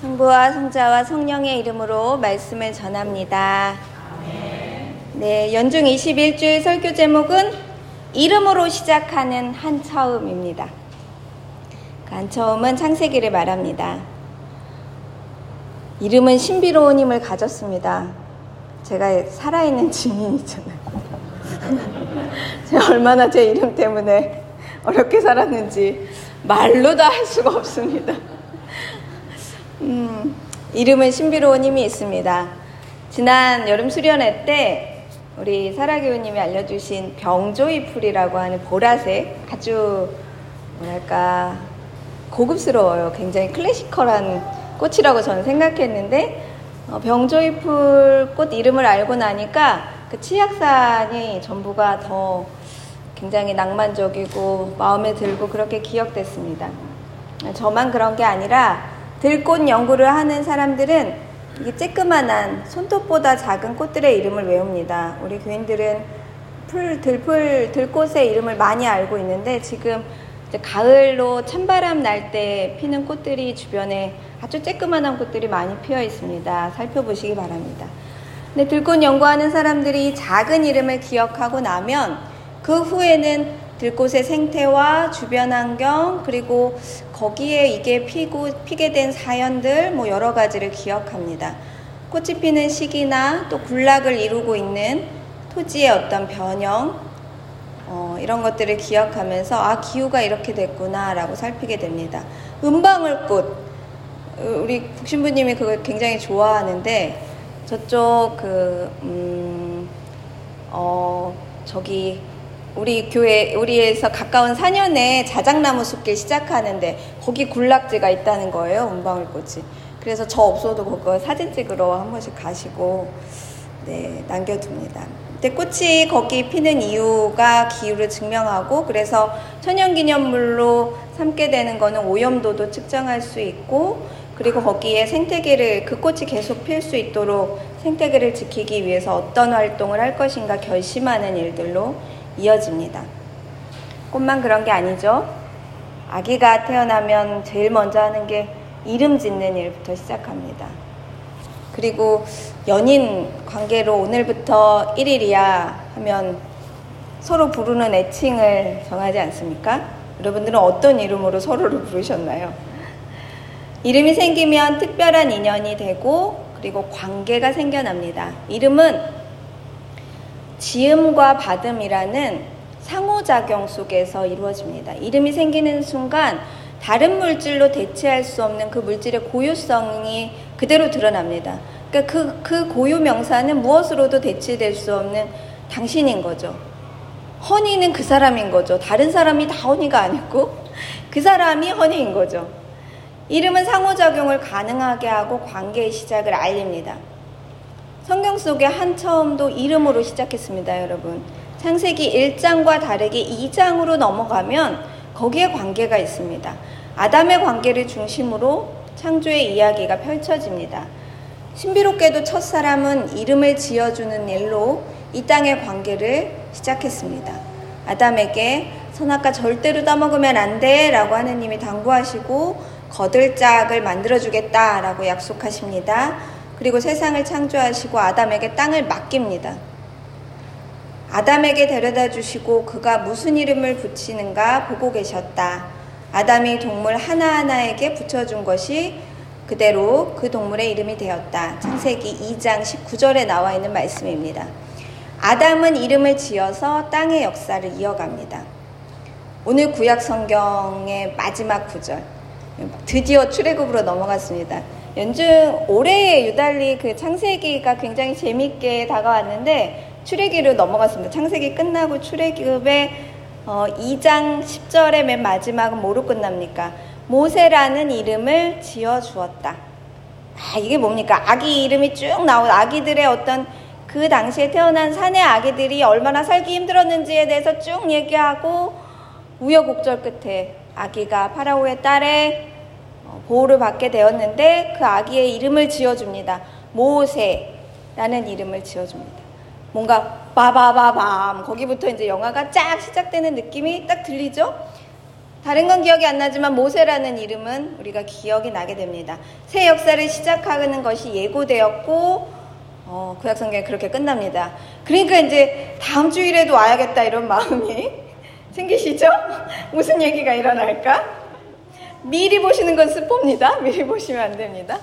성부와 성자와 성령의 이름으로 말씀을 전합니다. 네, 연중 21주일 설교 제목은 이름으로 시작하는 한 처음입니다. 그 한 처음은 창세기를 말합니다. 이름은 신비로운 힘을 가졌습니다. 제가 살아있는 증인이잖아요. 제가 얼마나 제 이름 때문에 어렵게 살았는지 말로 다 할 수가 없습니다. 음, 이름은 신비로운 힘이 있습니다. 지난 여름 수련회 때 우리 사라교우님이 알려주신 병조이풀이라고 하는 보라색 아주 뭐랄까 고급스러워요. 굉장히 클래시컬한 꽃이라고 저는 생각했는데 어, 병조이풀 꽃 이름을 알고 나니까 그 치약산이 전부가 더 굉장히 낭만적이고 마음에 들고 그렇게 기억됐습니다. 저만 그런 게 아니라 들꽃 연구를 하는 사람들은 이게 쬐끄만한 손톱보다 작은 꽃들의 이름을 외웁니다. 우리 교인들은 풀, 들풀, 들꽃의 이름을 많이 알고 있는데 지금 가을로 찬바람 날 때 피는 꽃들이 주변에 아주 쬐끄만한 꽃들이 많이 피어 있습니다. 살펴보시기 바랍니다. 근데 들꽃 연구하는 사람들이 작은 이름을 기억하고 나면 그 후에는 들꽃의 생태와 주변 환경 그리고 거기에 이게 피고 피게 된 사연들 뭐 여러 가지를 기억합니다. 꽃이 피는 시기나 또 군락을 이루고 있는 토지의 어떤 변형 어, 이런 것들을 기억하면서 아 기후가 이렇게 됐구나라고 살피게 됩니다. 은방울꽃 우리 국신부님이 그걸 굉장히 좋아하는데 저쪽 그 음, 어, 저기 우리 교회 우리에서 가까운 사년에 자작나무 숲길 시작하는데 거기 군락지가 있다는 거예요 은방울꽃이. 그래서 저 없어도 그거 사진 찍으러 한 번씩 가시고 네 남겨둡니다. 근데 꽃이 거기 피는 이유가 기후를 증명하고 그래서 천연기념물로 삼게 되는 거는 오염도도 측정할 수 있고 그리고 거기에 생태계를 그 꽃이 계속 필 수 있도록 생태계를 지키기 위해서 어떤 활동을 할 것인가 결심하는 일들로 이어집니다. 꽃만 그런 게 아니죠. 아기가 태어나면 제일 먼저 하는 게 이름 짓는 일부터 시작합니다. 그리고 연인 관계로 오늘부터 1일이야 하면 서로 부르는 애칭을 정하지 않습니까? 여러분들은 어떤 이름으로 서로를 부르셨나요? 이름이 생기면 특별한 인연이 되고 그리고 관계가 생겨납니다. 이름은 지음과 받음이라는 상호작용 속에서 이루어집니다. 이름이 생기는 순간 다른 물질로 대체할 수 없는 그 물질의 고유성이 그대로 드러납니다. 그러니까 그, 그 고유 명사는 무엇으로도 대체될 수 없는 당신인 거죠. 허니는 그 사람인 거죠. 다른 사람이 다 허니가 아니고 그 사람이 허니인 거죠. 이름은 상호작용을 가능하게 하고 관계의 시작을 알립니다. 성경 속의 한 처음도 이름으로 시작했습니다, 여러분. 창세기 1장과 다르게 2장으로 넘어가면 거기에 관계가 있습니다. 아담의 관계를 중심으로 창조의 이야기가 펼쳐집니다. 신비롭게도 첫 사람은 이름을 지어주는 일로 이 땅의 관계를 시작했습니다. 아담에게 선악과 절대로 따먹으면 안 돼 라고 하느님이 당부하시고 거들짝을 만들어주겠다 라고 약속하십니다. 그리고 세상을 창조하시고 아담에게 땅을 맡깁니다. 아담에게 데려다 주시고 그가 무슨 이름을 붙이는가 보고 계셨다. 아담이 동물 하나하나에게 붙여준 것이 그대로 그 동물의 이름이 되었다. 창세기 2장 19절에 나와 있는 말씀입니다. 아담은 이름을 지어서 땅의 역사를 이어갑니다. 오늘 구약 성경의 마지막 구절. 드디어 출애굽으로 넘어갔습니다. 연중 올해의 유달리 그 창세기가 굉장히 재밌게 다가왔는데 출애기로 넘어갔습니다. 창세기 끝나고 출애굽의 어, 2장 10절의 맨 마지막은 뭐로 끝납니까? 모세라는 이름을 지어 주었다. 아, 이게 뭡니까? 아기 이름이 쭉 나온 아기들의 어떤 그 당시에 태어난 사내 아기들이 얼마나 살기 힘들었는지에 대해서 쭉 얘기하고 우여곡절 끝에 아기가 파라오의 딸에 보호를 받게 되었는데 그 아기의 이름을 지어줍니다. 모세라는 이름을 지어줍니다. 뭔가 빠바바밤 거기부터 이제 영화가 쫙 시작되는 느낌이 딱 들리죠? 다른 건 기억이 안 나지만 모세라는 이름은 우리가 기억이 나게 됩니다. 새 역사를 시작하는 것이 예고되었고 어, 구약 성경이 그렇게 끝납니다. 그러니까 이제 다음 주일에도 와야겠다 이런 마음이 생기시죠? 무슨 얘기가 일어날까? 미리 보시는 건 스포입니다. 미리 보시면 안 됩니다.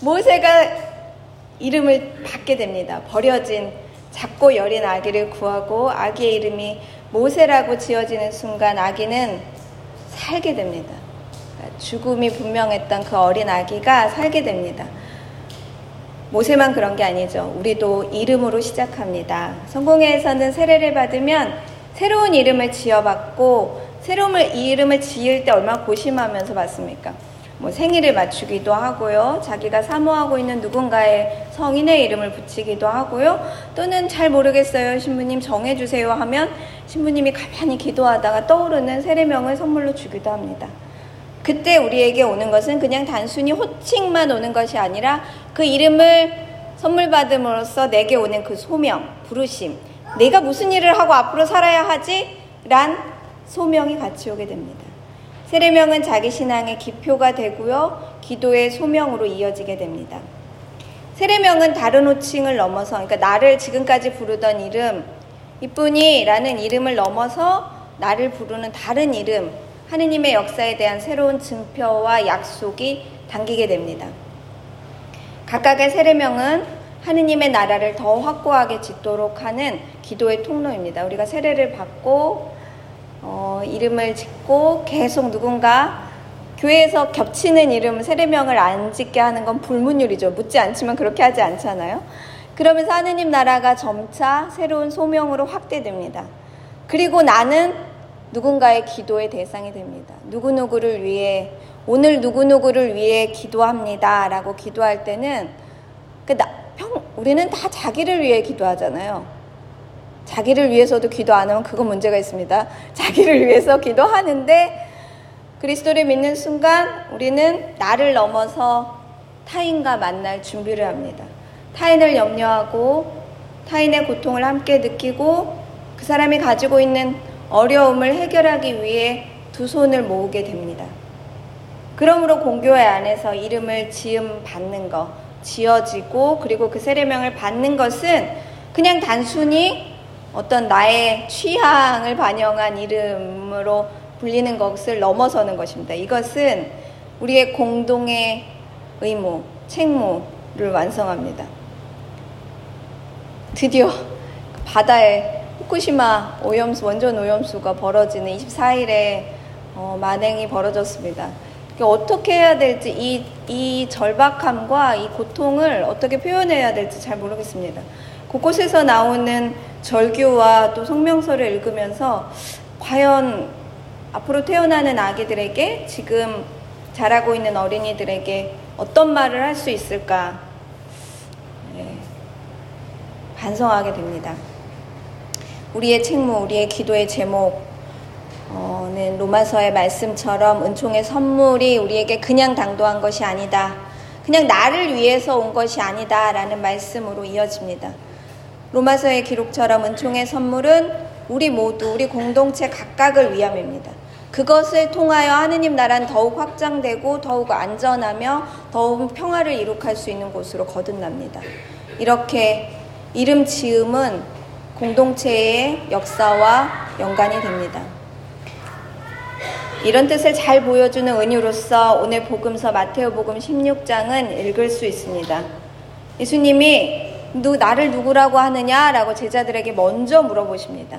모세가 이름을 받게 됩니다. 버려진 작고 여린 아기를 구하고 아기의 이름이 모세라고 지어지는 순간 아기는 살게 됩니다. 그러니까 죽음이 분명했던 그 어린 아기가 살게 됩니다. 모세만 그런 게 아니죠. 우리도 이름으로 시작합니다. 성공회에서는 세례를 받으면 새로운 이름을 지어받고 새로운 이름을 지을 때 얼마나 고심하면서 받습니까? 뭐 생일을 맞추기도 하고요. 자기가 사모하고 있는 누군가의 성인의 이름을 붙이기도 하고요. 또는 잘 모르겠어요. 신부님 정해주세요 하면 신부님이 가만히 기도하다가 떠오르는 세례명을 선물로 주기도 합니다. 그때 우리에게 오는 것은 그냥 단순히 호칭만 오는 것이 아니라 그 이름을 선물 받음으로써 내게 오는 그 소명, 부르심, 내가 무슨 일을 하고 앞으로 살아야 하지? 란 소명이 같이 오게 됩니다. 세례명은 자기 신앙의 기표가 되고요, 기도의 소명으로 이어지게 됩니다. 세례명은 다른 호칭을 넘어서, 그러니까 나를 지금까지 부르던 이름, 이뿐이 라는 이름을 넘어서 나를 부르는 다른 이름, 하느님의 역사에 대한 새로운 증표와 약속이 담기게 됩니다. 각각의 세례명은 하느님의 나라를 더 확고하게 짓도록 하는 기도의 통로입니다. 우리가 세례를 받고 어, 이름을 짓고 계속 누군가 교회에서 겹치는 이름 세례명을 안 짓게 하는 건 불문율이죠. 묻지 않지만 그렇게 하지 않잖아요. 그러면서 하느님 나라가 점차 새로운 소명으로 확대됩니다. 그리고 나는 누군가의 기도의 대상이 됩니다. 누구누구를 위해, 오늘 누구누구를 위해 기도합니다. 라고 기도할 때는, 그 나, 평, 우리는 다 자기를 위해 기도하잖아요. 자기를 위해서도 기도 안 하면 그거 문제가 있습니다. 자기를 위해서 기도하는데, 그리스도를 믿는 순간 우리는 나를 넘어서 타인과 만날 준비를 합니다. 타인을 염려하고 타인의 고통을 함께 느끼고 그 사람이 가지고 있는 어려움을 해결하기 위해 두 손을 모으게 됩니다. 그러므로 공교회 안에서 이름을 지음 받는 것, 지어지고 그리고 그 세례명을 받는 것은 그냥 단순히 어떤 나의 취향을 반영한 이름으로 불리는 것을 넘어서는 것입니다. 이것은 우리의 공동의 의무, 책무를 완성합니다. 드디어 바다에 후쿠시마 오염수, 원전 오염수가 벌어지는 24일에 어, 만행이 벌어졌습니다. 어떻게 해야 될지 이, 이 절박함과 이 고통을 어떻게 표현해야 될지 잘 모르겠습니다. 곳곳에서 나오는 절규와 또 성명서를 읽으면서 과연 앞으로 태어나는 아기들에게 지금 자라고 있는 어린이들에게 어떤 말을 할 수 있을까 네, 반성하게 됩니다. 우리의 책무, 우리의 기도의 제목은 로마서의 말씀처럼 은총의 선물이 우리에게 그냥 당도한 것이 아니다. 그냥 나를 위해서 온 것이 아니다. 라는 말씀으로 이어집니다. 로마서의 기록처럼 은총의 선물은 우리 모두, 우리 공동체 각각을 위함입니다. 그것을 통하여 하느님 나라는 더욱 확장되고 더욱 안전하며 더욱 평화를 이룩할 수 있는 곳으로 거듭납니다. 이렇게 이름 지음은 공동체의 역사와 연관이 됩니다. 이런 뜻을 잘 보여주는 은유로서 오늘 복음서 마테오복음 16장은 읽을 수 있습니다. 예수님이 누, 나를 누구라고 하느냐라고 제자들에게 먼저 물어보십니다.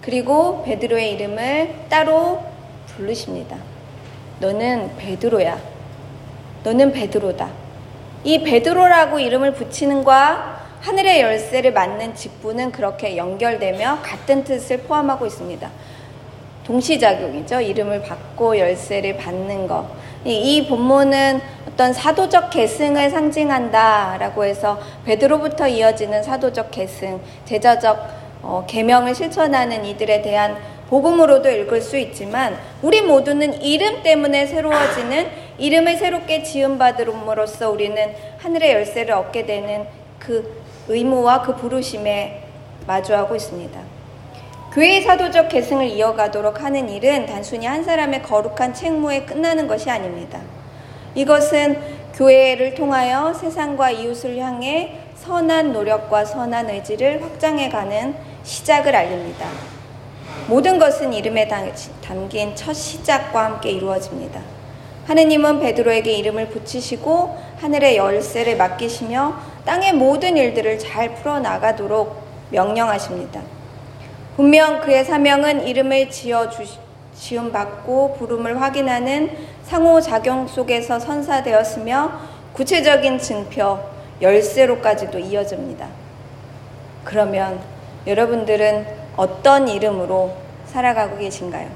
그리고 베드로의 이름을 따로 부르십니다. 너는 베드로야. 너는 베드로다. 이 베드로라고 이름을 붙이는과 하늘의 열쇠를 맞는 직분은 그렇게 연결되며 같은 뜻을 포함하고 있습니다. 동시작용이죠. 이름을 받고 열쇠를 받는 것. 이 본문은 어떤 사도적 계승을 상징한다라고 해서 베드로부터 이어지는 사도적 계승, 제자적 어, 계명을 실천하는 이들에 대한 복음으로도 읽을 수 있지만 우리 모두는 이름 때문에 새로워지는 이름을 새롭게 지음받음으로써 우리는 하늘의 열쇠를 얻게 되는 그 의무와 그 부르심에 마주하고 있습니다. 교회의 사도적 계승을 이어가도록 하는 일은 단순히 한 사람의 거룩한 책무에 끝나는 것이 아닙니다. 이것은 교회를 통하여 세상과 이웃을 향해 선한 노력과 선한 의지를 확장해가는 시작을 알립니다. 모든 것은 이름에 담긴 첫 시작과 함께 이루어집니다. 하느님은 베드로에게 이름을 붙이시고 하늘의 열쇠를 맡기시며 땅의 모든 일들을 잘 풀어나가도록 명령하십니다. 분명 그의 사명은 이름을 지어 지음 받고 부름을 확인하는 상호작용 속에서 선사되었으며 구체적인 증표, 열쇠로까지도 이어집니다. 그러면 여러분들은 어떤 이름으로 살아가고 계신가요?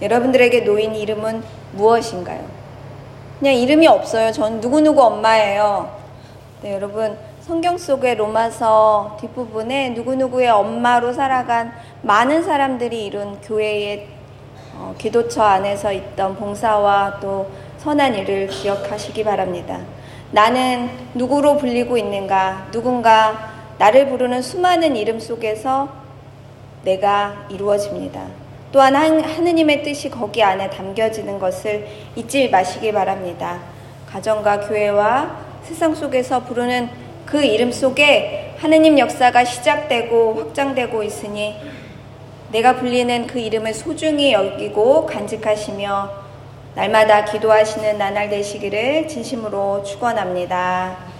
여러분들에게 놓인 이름은 무엇인가요? 그냥 이름이 없어요. 전 누구누구 엄마예요. 네, 여러분, 성경 속의 로마서 뒷부분에 누구누구의 엄마로 살아간 많은 사람들이 이룬 교회의 어, 기도처 안에서 있던 봉사와 또 선한 일을 기억하시기 바랍니다. 나는 누구로 불리고 있는가? 누군가 나를 부르는 수많은 이름 속에서 내가 이루어집니다. 또한 하느님의 뜻이 거기 안에 담겨지는 것을 잊지 마시기 바랍니다. 가정과 교회와 세상 속에서 부르는 그 이름 속에 하느님 역사가 시작되고 확장되고 있으니 내가 불리는 그 이름을 소중히 여기고 간직하시며 날마다 기도하시는 나날 되시기를 진심으로 축원합니다.